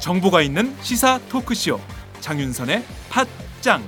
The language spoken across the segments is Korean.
정보가 있는 시사 토크쇼 장윤선의 팟짱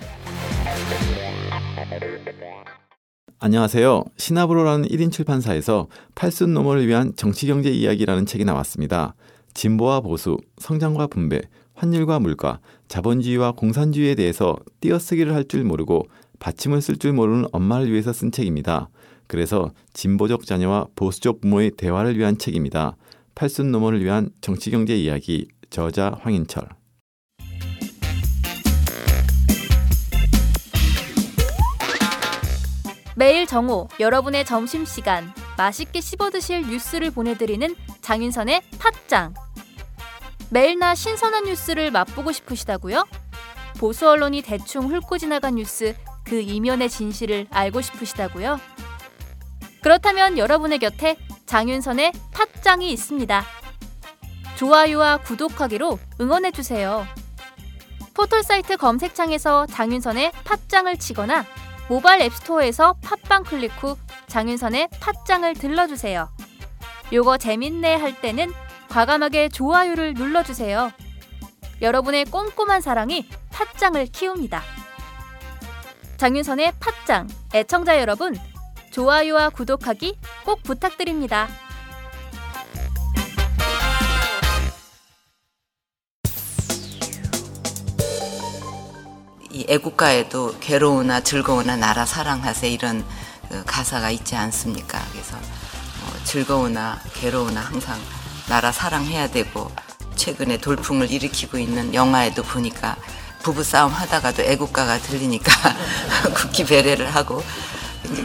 안녕하세요. 시나브로라는 1인 출판사에서 팔순 노모를 위한 정치경제 이야기라는 책이 나왔습니다. 진보와 보수, 성장과 분배, 환율과 물가, 자본주의와 공산주의에 대해서 띄어쓰기를 할 줄 모르고 받침을 쓸 줄 모르는 엄마를 위해서 쓴 책입니다. 그래서 진보적 자녀와 보수적 부모의 대화를 위한 책입니다. 팔순 노모를 위한 정치경제 이야기 저자 황인철 매일 정오 여러분의 점심시간 맛있게 씹어드실 뉴스를 보내드리는 장윤선의 팟짱 매일나 신선한 뉴스를 맛보고 싶으시다고요? 보수 언론이 대충 훑고 지나간 뉴스 그 이면의 진실을 알고 싶으시다고요? 그렇다면 여러분의 곁에 장윤선의 팟짱이 있습니다. 좋아요와 구독하기로 응원해주세요. 포털사이트 검색창에서 장윤선의 팟짱을 치거나 모바일 앱스토어에서 팟빵 클릭 후 장윤선의 팟짱을 들러주세요. 요거 재밌네 할 때는 과감하게 좋아요를 눌러주세요. 여러분의 꼼꼼한 사랑이 팟짱을 키웁니다. 장윤선의 팟짱 애청자 여러분 좋아요와 구독하기 꼭 부탁드립니다. 이 애국가에도 괴로우나 즐거우나 나라 사랑하세 이런 그 가사가 있지 않습니까? 그래서 뭐 즐거우나 괴로우나 항상 나라 사랑해야 되고 최근에 돌풍을 일으키고 있는 영화에도 보니까 부부 싸움 하다가도 애국가가 들리니까 국기 배례를 하고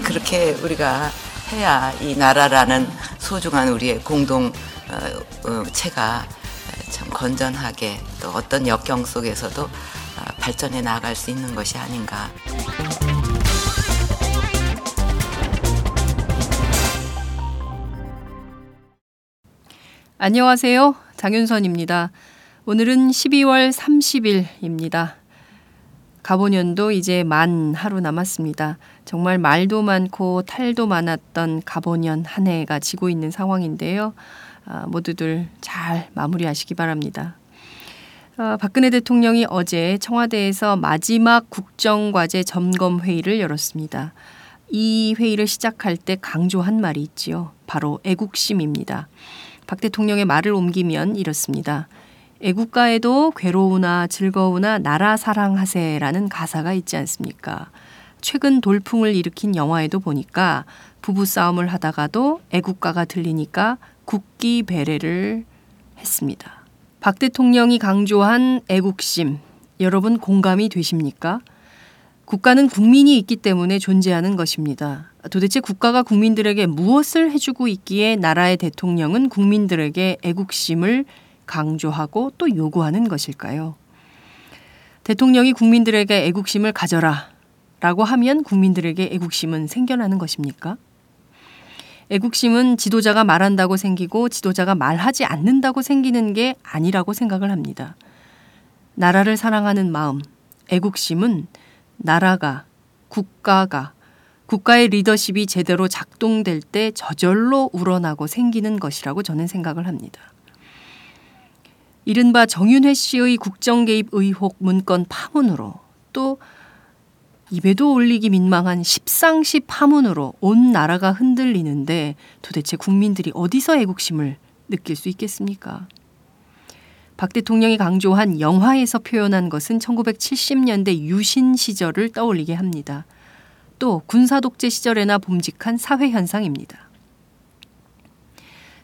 그렇게 우리가 해야 이 나라라는 소중한 우리의 공동 체가 참 건전하게 또 어떤 역경 속에서도 발전해 나갈 수 있는 것이 아닌가. 안녕하세요. 장윤선입니다. 오늘은 12월 30일입니다. 가보년도 이제 만 하루 남았습니다. 정말 말도 많고 탈도 많았던 가보년 한 해가 지고 있는 상황인데요. 아, 모두들 잘 마무리하시기 바랍니다. 아, 박근혜 대통령이 어제 청와대에서 마지막 국정과제 점검 회의를 열었습니다. 이 회의를 시작할 때 강조한 말이 있지요. 바로 애국심입니다. 박 대통령의 말을 옮기면 이렇습니다. 애국가에도 괴로우나 즐거우나 나라 사랑하세라는 가사가 있지 않습니까? 최근 돌풍을 일으킨 영화에도 보니까 부부 싸움을 하다가도 애국가가 들리니까 국기 배례를 했습니다. 박 대통령이 강조한 애국심, 여러분 공감이 되십니까? 국가는 국민이 있기 때문에 존재하는 것입니다. 도대체 국가가 국민들에게 무엇을 해주고 있기에 나라의 대통령은 국민들에게 애국심을 강조하고 또 요구하는 것일까요? 대통령이 국민들에게 애국심을 가져라 라고 하면 국민들에게 애국심은 생겨나는 것입니까? 애국심은 지도자가 말한다고 생기고 지도자가 말하지 않는다고 생기는 게 아니라고 생각을 합니다. 나라를 사랑하는 마음, 애국심은 나라가, 국가가, 국가의 리더십이 제대로 작동될 때 저절로 우러나고 생기는 것이라고 저는 생각을 합니다. 이른바 정윤회 씨의 국정 개입 의혹 문건 파문으로 또 입에도 올리기 민망한 십상시 파문으로 온 나라가 흔들리는데 도대체 국민들이 어디서 애국심을 느낄 수 있겠습니까? 박 대통령이 강조한 영화에서 표현한 것은 1970년대 유신 시절을 떠올리게 합니다. 또 군사 독재 시절에나 봄직한 사회 현상입니다.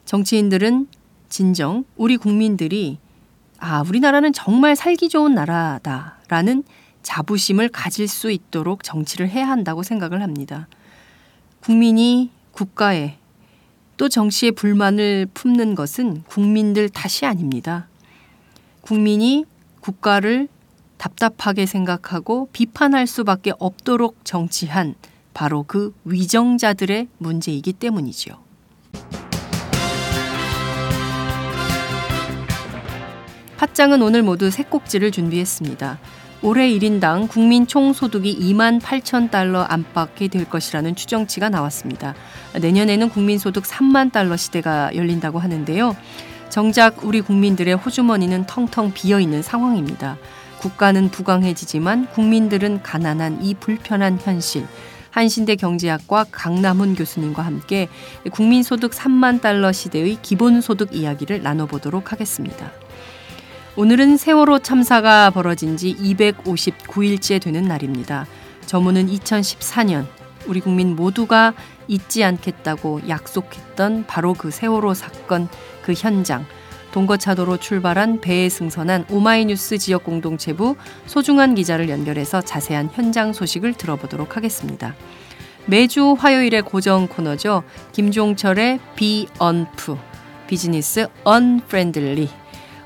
정치인들은 진정 우리 국민들이 아, 우리나라는 정말 살기 좋은 나라다라는 자부심을 가질 수 있도록 정치를 해야 한다고 생각을 합니다. 국민이 국가에 또 정치에 불만을 품는 것은 국민들 탓이 아닙니다. 국민이 국가를 답답하게 생각하고 비판할 수밖에 없도록 정치한 바로 그 위정자들의 문제이기 때문이지요. 팟짱은 오늘 모두 새 꼭지를 준비했습니다. 올해 1인당 국민 총소득이 2만 8천 달러 안팎이 될 것이라는 추정치가 나왔습니다. 내년에는 국민소득 3만 달러 시대가 열린다고 하는데요. 정작 우리 국민들의 호주머니는 텅텅 비어 있는 상황입니다. 국가는 부강해지지만 국민들은 가난한 이 불편한 현실. 한신대 경제학과 강남훈 교수님과 함께 국민소득 3만 달러 시대의 기본소득 이야기를 나눠보도록 하겠습니다. 오늘은 세월호 참사가 벌어진 지 259일째 되는 날입니다. 저문은 2014년 우리 국민 모두가 잊지 않겠다고 약속했던 바로 그 세월호 사건 그 현장 동거차도로 출발한 배에 승선한 오마이뉴스 지역 공동체부 소중한 기자를 연결해서 자세한 현장 소식을 들어보도록 하겠습니다. 매주 화요일의 고정 코너죠. 김종철의 Be Un프 비즈니스 Unfriendly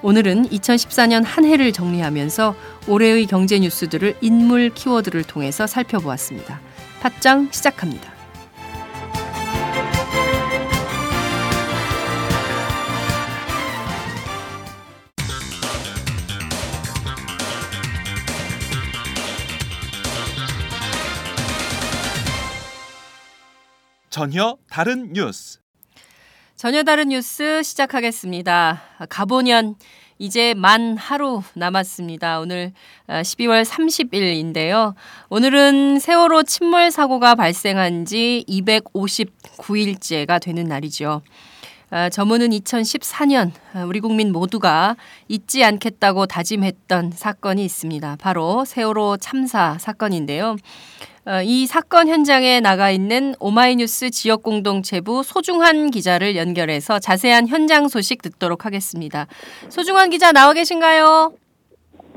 오늘은 2014년 한 해를 정리하면서 올해의 경제 뉴스들을 인물 키워드를 통해서 살펴보았습니다. 팟짱 시작합니다. 전혀 다른 뉴스. 전혀 다른 뉴스 시작하겠습니다. 가보년 이제 만 하루 남았습니다. 오늘 12월 어, 30일인데요. 오늘은 세월호 침몰 사고가 발생한 지 259일째가 되는 날이죠. 어, 저문은 2014년 어, 우리 국민 모두가 잊지 않겠다고 다짐했던 사건이 있습니다. 바로 세월호 참사 사건인데요. 어, 이 사건 현장에 나가 있는 오마이뉴스 지역 공동체부 소중한 기자를 연결해서 자세한 현장 소식 듣도록 하겠습니다. 소중한 기자 나와 계신가요?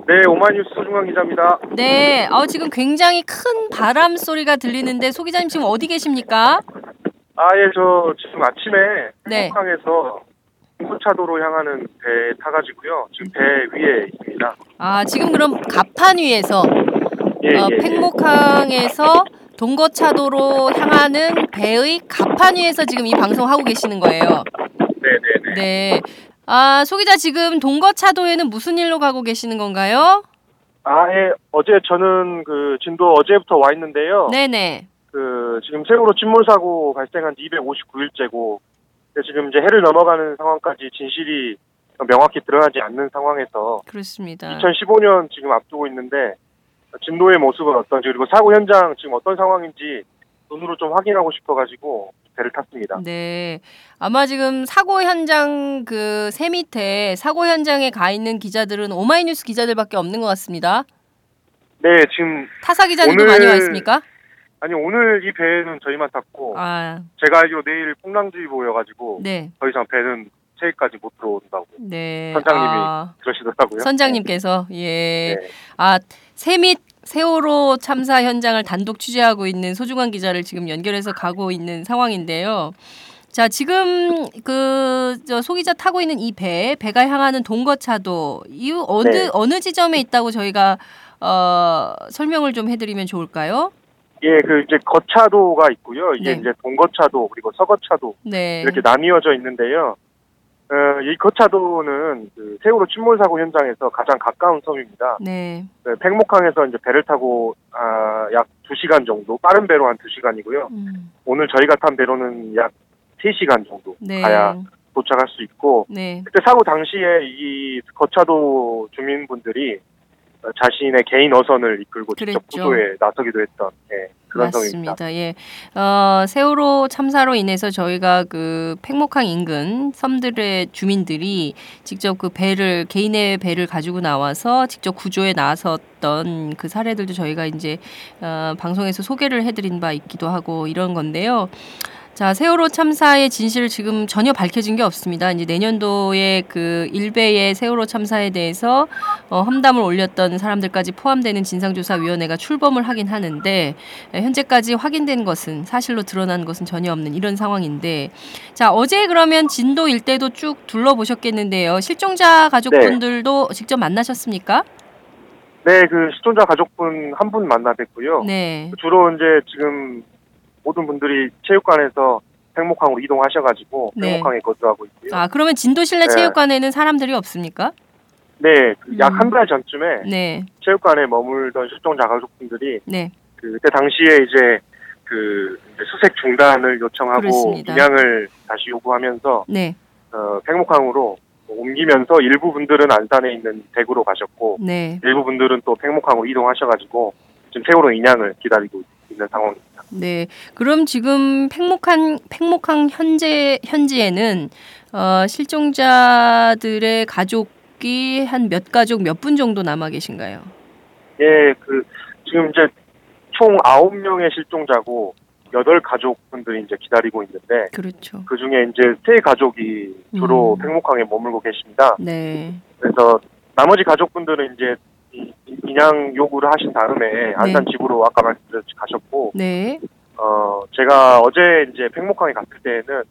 네, 오마이뉴스 소중한 기자입니다. 네, 어, 지금 굉장히 큰 바람 소리가 들리는데 소 기자님 지금 어디 계십니까? 아, 예, 저 지금 아침에 네. 한강에서 홍차도로 향하는 배 타가지고요. 지금 배 위에 있습니다. 아, 지금 그럼 갑판 위에서 예, 어, 예, 예. 팽목항에서 동거차도로 향하는 배의 갑판 위에서 지금 이 방송 하고 계시는 거예요. 네, 네, 네. 네. 아, 소 기자 지금 동거차도에는 무슨 일로 가고 계시는 건가요? 아, 예, 어제 저는 그 진도 어제부터 와 있는데요. 네네. 그 지금 세월호 침몰 사고 발생한 지 259일째고 지금 이제 해를 넘어가는 상황까지 진실이 명확히 드러나지 않는 상황에서 그렇습니다. 2015년 지금 앞두고 있는데 진도의 모습은 어떤지 그리고 사고 현장 지금 어떤 상황인지 눈으로 좀 확인하고 싶어가지고 배를 탔습니다. 네. 아마 지금 사고 현장 그 새 밑에 사고 현장에 가 있는 기자들은 오마이뉴스 기자들밖에 없는 것 같습니다. 네, 지금 타사 기자들도 오늘- 많이 와 있습니까? 아니 오늘 이 배는 저희만 탔고 아, 제가 알기로 내일 풍랑주의보여가지고 네. 더 이상 배는 세일까지 못 들어온다고 네. 선장님이 아, 그러시더라고요. 선장님께서 예. 네. 아, 세밑 세월호 참사 현장을 단독 취재하고 있는 소중한 기자를 지금 연결해서 가고 있는 상황인데요. 자, 지금 그 저 소기자 타고 있는 이 배, 배가 향하는 동거차도 이 어느 네. 어느 지점에 있다고 저희가 어, 설명을 좀 해드리면 좋을까요? 예, 그 이제 거차도가 있고요. 이게 네. 이제 동거차도 그리고 서거차도 네. 이렇게 나뉘어져 있는데요. 어, 이 거차도는 그 세월호 침몰 사고 현장에서 가장 가까운 섬입니다. 네. 네, 팽목항에서 이제 배를 타고 아, 약 2시간 정도, 빠른 배로 한 2시간이고요. 음, 오늘 저희가 탄 배로는 약 3시간 정도 네. 가야 도착할 수 있고 네. 그때 사고 당시에 이 거차도 주민분들이 어, 자신의 개인 어선을 이끌고 직접 그랬죠. 구조에 나서기도 했던 예, 그런. 맞습니다. 예. 어, 세월호 참사로 인해서 저희가 그 팽목항 인근 섬들의 주민들이 직접 그 배를 개인의 배를 가지고 나와서 직접 구조에 나섰던 그 사례들도 저희가 이제 어, 방송에서 소개를 해드린 바 있기도 하고 이런 건데요. 자, 세월호 참사의 진실을 지금 전혀 밝혀진 게 없습니다. 이제 내년도에 그 일베의 세월호 참사에 대해서 어, 험담을 올렸던 사람들까지 포함되는 진상조사위원회가 출범을 하긴 하는데 에, 현재까지 확인된 것은 사실로 드러난 것은 전혀 없는 이런 상황인데 자 어제 그러면 진도 일대도 쭉 둘러보셨겠는데요 실종자 가족분들도 직접 만나셨습니까? 네, 그 시청자 가족분 한 분 만나 뵀고요. 네. 주로 이제 지금 모든 분들이 체육관에서 팽목항으로 이동하셔가지고 네. 팽목항에 거주하고 있고요. 아 그러면 진도 실내 네. 체육관에는 사람들이 없습니까? 네, 그약 음. 한달 전쯤에 네, 체육관에 머물던 실종자 가족분들이 네, 그 그때 당시에 이제 그 이제 수색 중단을 요청하고 그렇습니다. 인양을 다시 요구하면서 네, 어, 팽목항으로 옮기면서 일부 분들은 안산에 있는 대구로 가셨고 네, 일부 분들은 또 팽목항으로 이동하셔가지고 지금 세월호 인양을 기다리고 있 는 상황입니다. 네. 그럼 지금 팽목한 팽목항 현재 현지에는 어, 실종자들의 가족이 한 몇 가족 몇 분 정도 남아 계신가요? 예, 그 지금 이제 총 아홉 명의 실종자고 여덟 가족분들이 이제 기다리고 있는데 그렇죠. 그 중에 이제 세 가족이 주로 음. 팽목항에 머물고 계십니다. 네, 그래서 나머지 가족분들은 이제 인양 요구를 하신 다음에 안산 집으로 아까 말씀드렸듯이 가셨고 네, 어 제가 어제 이제 팽목항에 갔을 때에는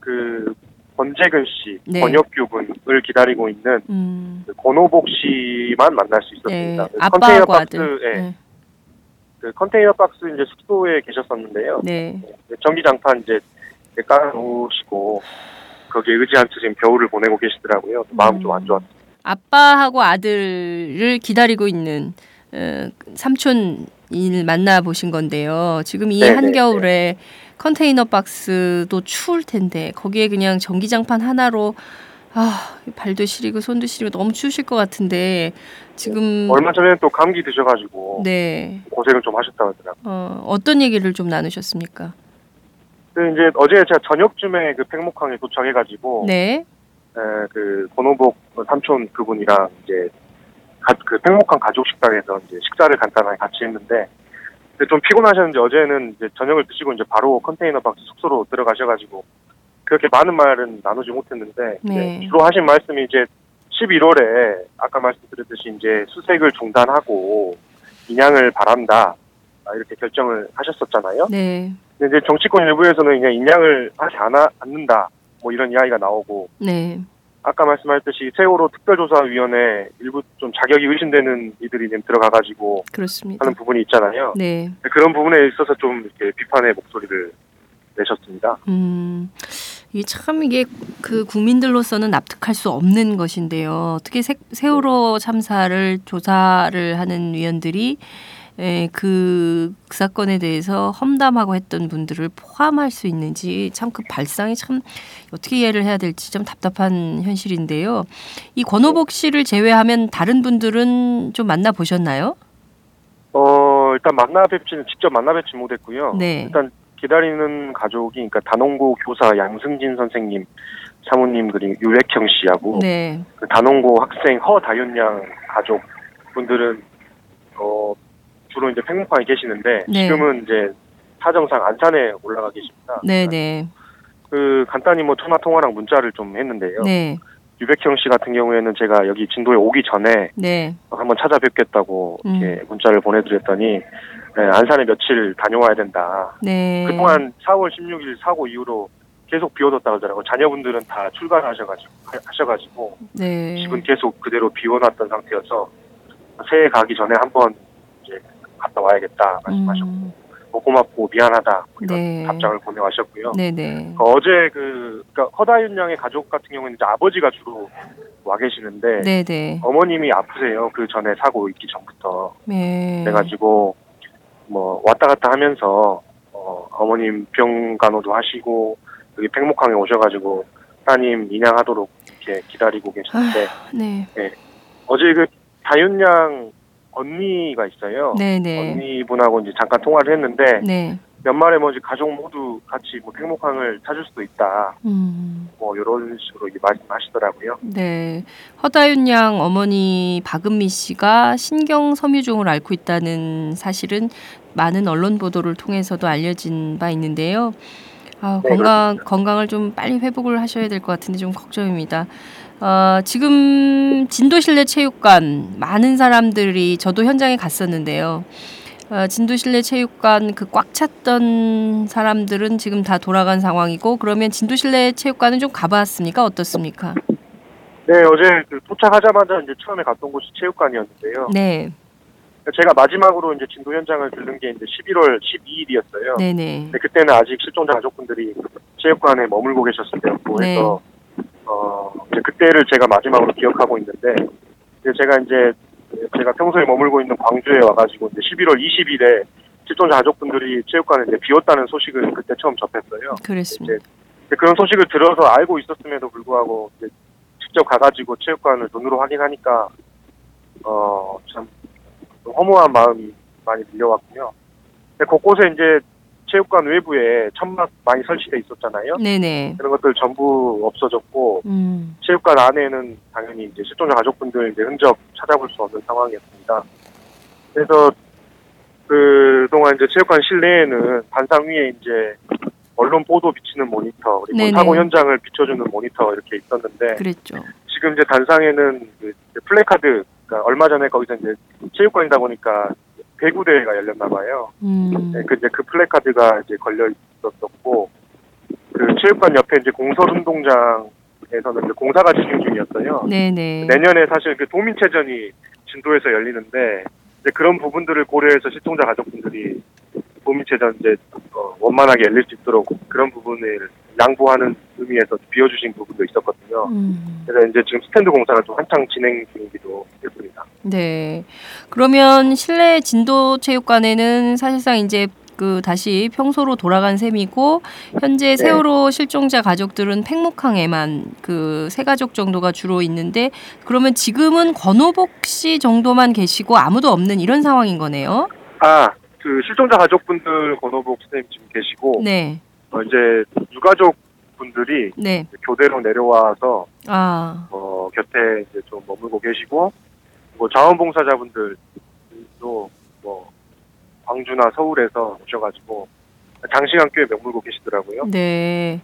그 권재근 씨 네. 번역교분을 기다리고 있는 음, 그 권호복 씨만 만날 수 네, 있었습니다. 그 아빠하고 박스. 예, 네, 그 컨테이너 박스 이제 숙소에 계셨었는데요. 네, 전기장판 이제 깔아놓으시고 거기에 의지한 채 지금 겨울을 보내고 계시더라고요. 마음 좀안 음. 좋았어요. 아빠하고 아들을 기다리고 있는 어, 삼촌을 만나 보신 건데요. 지금 이 네네, 한겨울에 컨테이너 박스도 추울 텐데 거기에 그냥 전기장판 하나로 아 발도 시리고 손도 시리고 너무 추우실 것 같은데 지금 얼마 전에는 또 감기 드셔가지고 네 고생을 좀 하셨다고 하더라고요. 어, 어떤 얘기를 좀 나누셨습니까? 그 이제 어제 제가 저녁쯤에 그 팽목항에 도착해가지고 네, 에, 그 권호복 삼촌 그분이랑 이제 가, 그 팽목항 가족 식당에서 이제 식사를 간단하게 같이 했는데 좀 피곤하셨는지 어제는 이제 저녁을 드시고 이제 바로 컨테이너 박스 숙소로 들어가셔가지고 그렇게 많은 말은 나누지 못했는데 네. 주로 하신 말씀이 이제 11월에 아까 말씀드렸듯이 이제 수색을 중단하고 인양을 바란다 아, 이렇게 결정을 하셨었잖아요. 네, 근데 이제 정치권 일부에서는 그냥 인양을 하지 않아, 않는다 뭐 이런 이야기가 나오고 네, 아까 말씀하셨듯이 세월호 특별조사위원회 일부 좀 자격이 의심되는 이들이 지금 들어가가지고 그렇습니다. 하는 부분이 있잖아요. 네. 그런 부분에 있어서 좀 이렇게 비판의 목소리를 내셨습니다. 음, 이게 참 이게 그 국민들로서는 납득할 수 없는 것인데요. 특히 세, 세월호 참사를 조사를 하는 위원들이 에, 그, 그 사건에 대해서 험담하고 했던 분들을 포함할 수 있는지 참 그 발상이 참 어떻게 이해를 해야 될지 좀 답답한 현실인데요. 이 권호복 씨를 제외하면 다른 분들은 좀 만나 보셨나요? 어 일단 만나 뵙지는 직접 만나 뵙지 못했고요. 네. 일단 기다리는 가족이 그러니까 단원고 교사 양승진 선생님 사모님 그리고 유백형 씨하고 네. 그 단원고 학생 허다윤 양 가족 분들은 어 주로 이제 팽목항에 계시는데 네. 지금은 이제 사정상 안산에 올라가 계십니다. 네, 네. 그 간단히 뭐 전화 통화랑 문자를 좀 했는데요. 네. 유백형 씨 같은 경우에는 제가 여기 진도에 오기 전에 네. 한번 찾아뵙겠다고 음. 이렇게 문자를 보내드렸더니 네, 안산에 며칠 다녀와야 된다. 네. 그동안 4월 16일 사고 이후로 계속 비워뒀다 그러더라고요. 자녀분들은 다 출가를 하셔가지고 하셔가지고 네. 집은 계속 그대로 비워놨던 상태여서 새해 가기 전에 한번 이제 갔다 와야겠다 말씀하셨고 음, 뭐 고맙고 미안하다 이런 네. 답장을 보내와셨고요. 네네. 그 어제 그 그러니까 허다윤 양의 가족 같은 경우는 이제 아버지가 주로 와 계시는데 네네. 어머님이 아프세요. 그 전에 사고 있기 전부터 네. 그래가지고 뭐 왔다 갔다 하면서 어, 어머님 병 간호도 하시고 여기 팽목항에 오셔가지고 따님 인양하도록 이렇게 기다리고 계시는데 네. 어제 그 다윤 양 언니가 있어요. 네네. 언니분하고 이제 잠깐 통화를 했는데 네. 연말에 뭐 이제 가족 모두 같이 뭐 팽목항을 찾을 수도 있다. 음. 뭐 이런 식으로 이제 말씀하시더라고요. 네. 허다윤 양 어머니 박은미 씨가 신경 섬유종을 앓고 있다는 사실은 많은 언론 보도를 통해서도 알려진 바 있는데요. 아, 네, 건강 건강을 좀 빨리 회복을 하셔야 될 것 같은데 좀 걱정입니다. 어, 지금 진도실내 체육관 많은 사람들이 저도 현장에 갔었는데요. 어, 진도실내 체육관 그 꽉 찼던 사람들은 지금 다 돌아간 상황이고 그러면 진도실내 체육관은 좀 가봤습니까? 어떻습니까? 네, 어제 그 도착하자마자 이제 처음에 갔던 곳이 체육관이었는데요. 네, 제가 마지막으로 이제 진도 현장을 들른 게 이제 11월 12일이었어요. 네네. 근데 그때는 아직 실종자 가족분들이 체육관에 머물고 계셨을 때였고 네. 해서 어 이제 그때를 제가 마지막으로 기억하고 있는데 이제 제가 이제 제가 평소에 머물고 있는 광주에 와가지고 이제 11월 20일에 실종자 가족분들이 체육관을 이제 비웠다는 소식을 그때 처음 접했어요. 그랬습니다. 이제 그런 소식을 들어서 알고 있었음에도 불구하고 이제 직접 가가지고 체육관을 눈으로 확인하니까 어 참 허무한 마음이 많이 밀려왔고요. 곳곳에 이제 체육관 외부에 천막 많이 설치돼 있었잖아요. 네네. 그런 것들 전부 없어졌고 음. 체육관 안에는 당연히 이제 실종자 가족분들 이제 흔적 찾아볼 수 없는 상황이었습니다. 그래서 그 동안 이제 체육관 실내에는 반상 위에 이제 언론 보도 비치는 모니터 그리고 네네. 사고 현장을 비춰주는 모니터 이렇게 있었는데 그랬죠. 지금 이제 단상에는 그 플래카드 그러니까 얼마 전에 거기서 이제 체육관이다 보니까 배구 대회가 열렸나 봐요. 음. 네, 그 이제 그 플래카드가 이제 걸려 있었었고 그 체육관 옆에 이제 공설 운동장에서는 이제 공사가 진행 중이었어요. 네네. 내년에 사실 그 도민체전이 진도에서 열리는데 이제 그런 부분들을 고려해서 실종자 가족분들이 도민체전 이제 어, 원만하게 열릴 수 있도록 그런 부분을 양보하는 의미에서 비워주신 부분도 있었거든요. 음. 그래서 이제 지금 스탠드 공사가 좀 한창 진행 중이기도 했습니다. 네. 그러면 실내 진도 체육관에는 사실상 이제 그 다시 평소로 돌아간 셈이고 현재 세월호 실종자 가족들은 팽목항에만 그 세 가족 정도가 주로 있는데 그러면 지금은 권오복 씨 정도만 계시고 아무도 없는 이런 상황인 거네요. 아, 그 실종자 가족분들 권호복 선생님 지금 계시고 네. 어, 이제 유가족 분들이 네. 교대로 내려와서 아. 어, 곁에 이제 좀 머물고 계시고 뭐 자원봉사자분들도 뭐 광주나 서울에서 오셔가지고 장시간 꽤 머물고 계시더라고요. 네.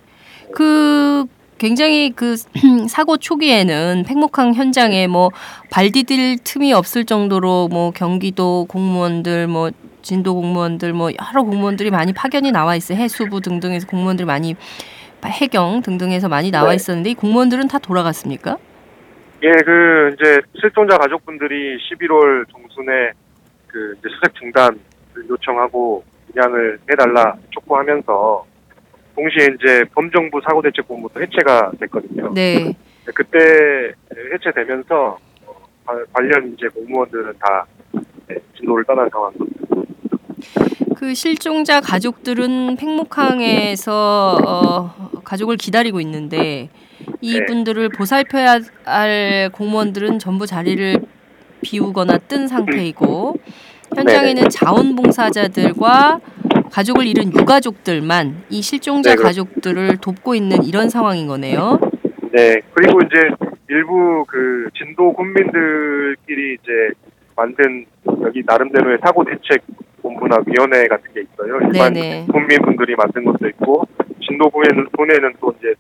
그 굉장히 그 사고 초기에는 팽목항 현장에 뭐 발 디딜 틈이 없을 정도로 뭐 경기도 공무원들 뭐 진도 공무원들 뭐 여러 공무원들이 많이 파견이 나와 있어요. 해수부 등등에서 공무원들 많이 해경 등등에서 많이 나와 네. 있었는데 이 공무원들은 다 돌아갔습니까? 예, 그 이제 실종자 가족분들이 11월 중순에 그 이제 수색 중단을 요청하고 분양을 해달라 촉구하면서 동시에 이제 범정부 사고대책본부도 해체가 됐거든요. 네. 그때 해체되면서 어, 관- 관련 이제 공무원들은 다 네, 진도를 떠난 상황입니다. 그 실종자 가족들은 팽목항에서 어, 가족을 기다리고 있는데 이분들을 보살펴야 할 공무원들은 전부 자리를 비우거나 뜬 상태이고 현장에는 자원봉사자들과 가족을 잃은 유가족들만 이 실종자 네, 가족들을 돕고 있는 이런 상황인 거네요. 네, 그리고 이제 일부 그 진도 군민들끼리 이제 만든 여기 나름대로의 사고 대책 본부나 위원회 같은 게 있어요. 일반 네네. 국민분들이 만든 것도 있고 진도 군에는 군에는 또 이제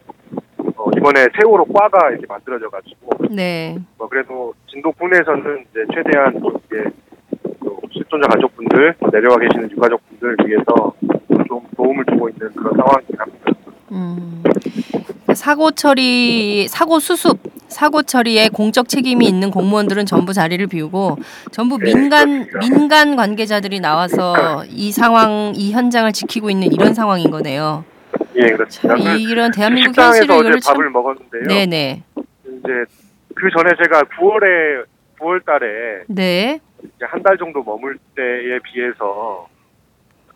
어, 이번에 세월호 과가 이렇게 만들어져 가지고 네. 뭐 그래도 진도 군에서는 이제 최대한 또 실존자 가족분들 내려와 계시는 유가족분들 위해서 좀 도움을 주고 있는 그런 상황입니다. 음. 사고 처리, 사고 수습, 사고 처리에 공적 책임이 있는 공무원들은 전부 자리를 비우고 전부 네, 민간. 민간 관계자들이 나와서 이 상황, 이 현장을 지키고 있는 이런 상황인 거네요. 예, 그렇습니다. 참, 그 이런 대한민국 현실을 어제 이걸 참 밥을 먹었는데요. 네네 이제 그 전에 제가 9월에 9월 달에 네 이제 한 달 정도 머물 때에 비해서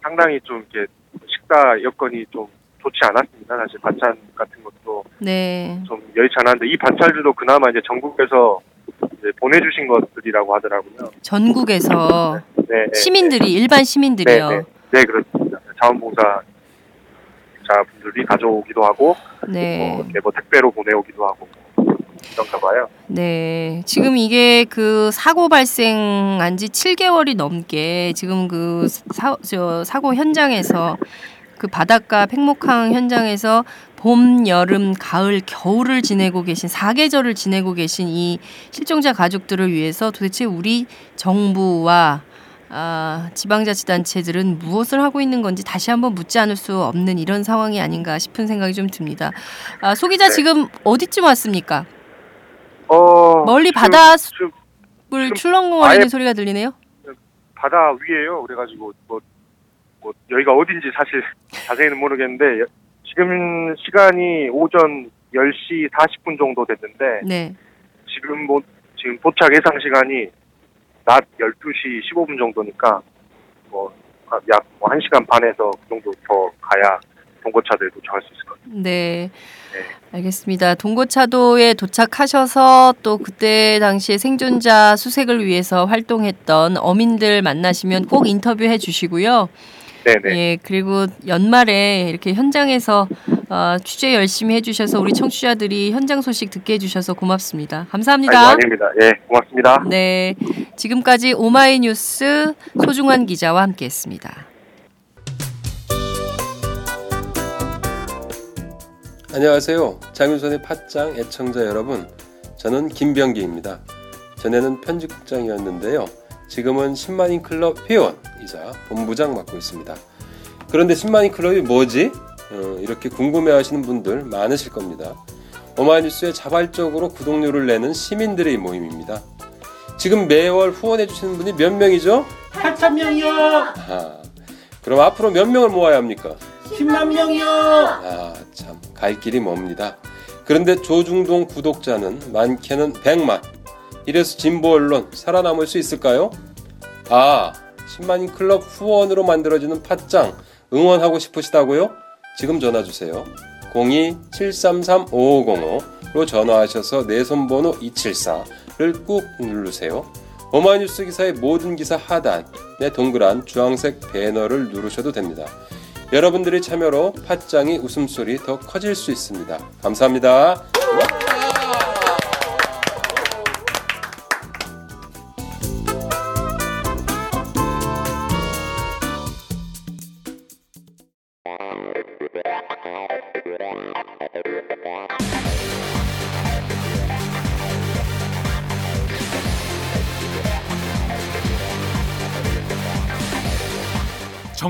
상당히 좀 이렇게 식사 여건이 좀 좋지 않았습니다. 사실 반찬 같은 것도 네. 좀 여의치 않았는데 이 반찬들도 그나마 이제 전국에서 이제 보내주신 것들이라고 하더라고요. 전국에서 네, 네, 시민들이 일반 네, 시민들이요. 네, 네 그렇습니다. 자원봉사 자분들이 가져오기도 하고 네. 뭐 뭐 택배로 보내오기도 하고 뭐 이런가 봐요. 네. 지금 이게 그 사고 발생한 지 7개월이 넘게 지금 그 사, 저 사고 현장에서 그 바닷가 팽목항 현장에서 봄, 여름, 가을, 겨울을 지내고 계신 사계절을 지내고 계신 이 실종자 가족들을 위해서 도대체 우리 정부와 아, 지방자치단체들은 무엇을 하고 있는 건지 다시 한번 묻지 않을 수 없는 이런 상황이 아닌가 싶은 생각이 좀 듭니다. 아, 소 기자 네. 지금 어디쯤 왔습니까? 어, 멀리 지금- 바다 지금 출렁거리는 소리가 들리네요. 바다 위에요. 그래가지고 뭐, 뭐 여기가 어딘지 사실 자세히는 모르겠는데 여- 지금 시간이 오전 10시 40분 정도 됐는데 네. 지금 뭐 지금 도착 예상 시간이 낮 12시 15분 정도니까 뭐약 뭐 1시간 반에서 그 정도 더 가야 동거차들 도착할 수 있을 것 같아요. 네. 네. 알겠습니다. 동고차도에 도착하셔서 또 그때 당시에 생존자 수색을 위해서 활동했던 어민들 만나시면 꼭 인터뷰해 주시고요. 네네. 예, 그리고 연말에 이렇게 현장에서 어, 취재 열심히 해주셔서 우리 청취자들이 현장 소식 듣게 해주셔서 고맙습니다. 감사합니다. 아닙니다. 예, 고맙습니다. 네, 지금까지 오마이뉴스 소중한 기자와 함께했습니다. 안녕하세요. 장윤선의 팟짱 애청자 여러분. 저는 김병기입니다. 전에는 편집국장이었는데요. 지금은 10만인 클럽 회원이자 본부장 맡고 있습니다. 그런데 10만인 클럽이 뭐지? 어, 이렇게 궁금해 하시는 분들 많으실 겁니다. 오마이뉴스에 자발적으로 구독료를 내는 시민들의 모임입니다. 지금 매월 후원해 주시는 분이 몇 명이죠? 8천 명이요. 아, 그럼 앞으로 몇 명을 모아야 합니까? 10만 명이요. 아, 참, 갈 길이 멉니다. 그런데 조중동 구독자는 많게는 100만. 이래서 진보 언론 살아남을 수 있을까요? 아, 10만인 클럽 후원으로 만들어지는 팟짱 응원하고 싶으시다고요? 지금 전화 주세요. 02-733-5505로 전화하셔서 내 손번호 274를 꾹 누르세요. 오마이뉴스 기사의 모든 기사 하단에 동그란 주황색 배너를 누르셔도 됩니다. 여러분들의 참여로 팟짱이 웃음소리 더 커질 수 있습니다. 감사합니다.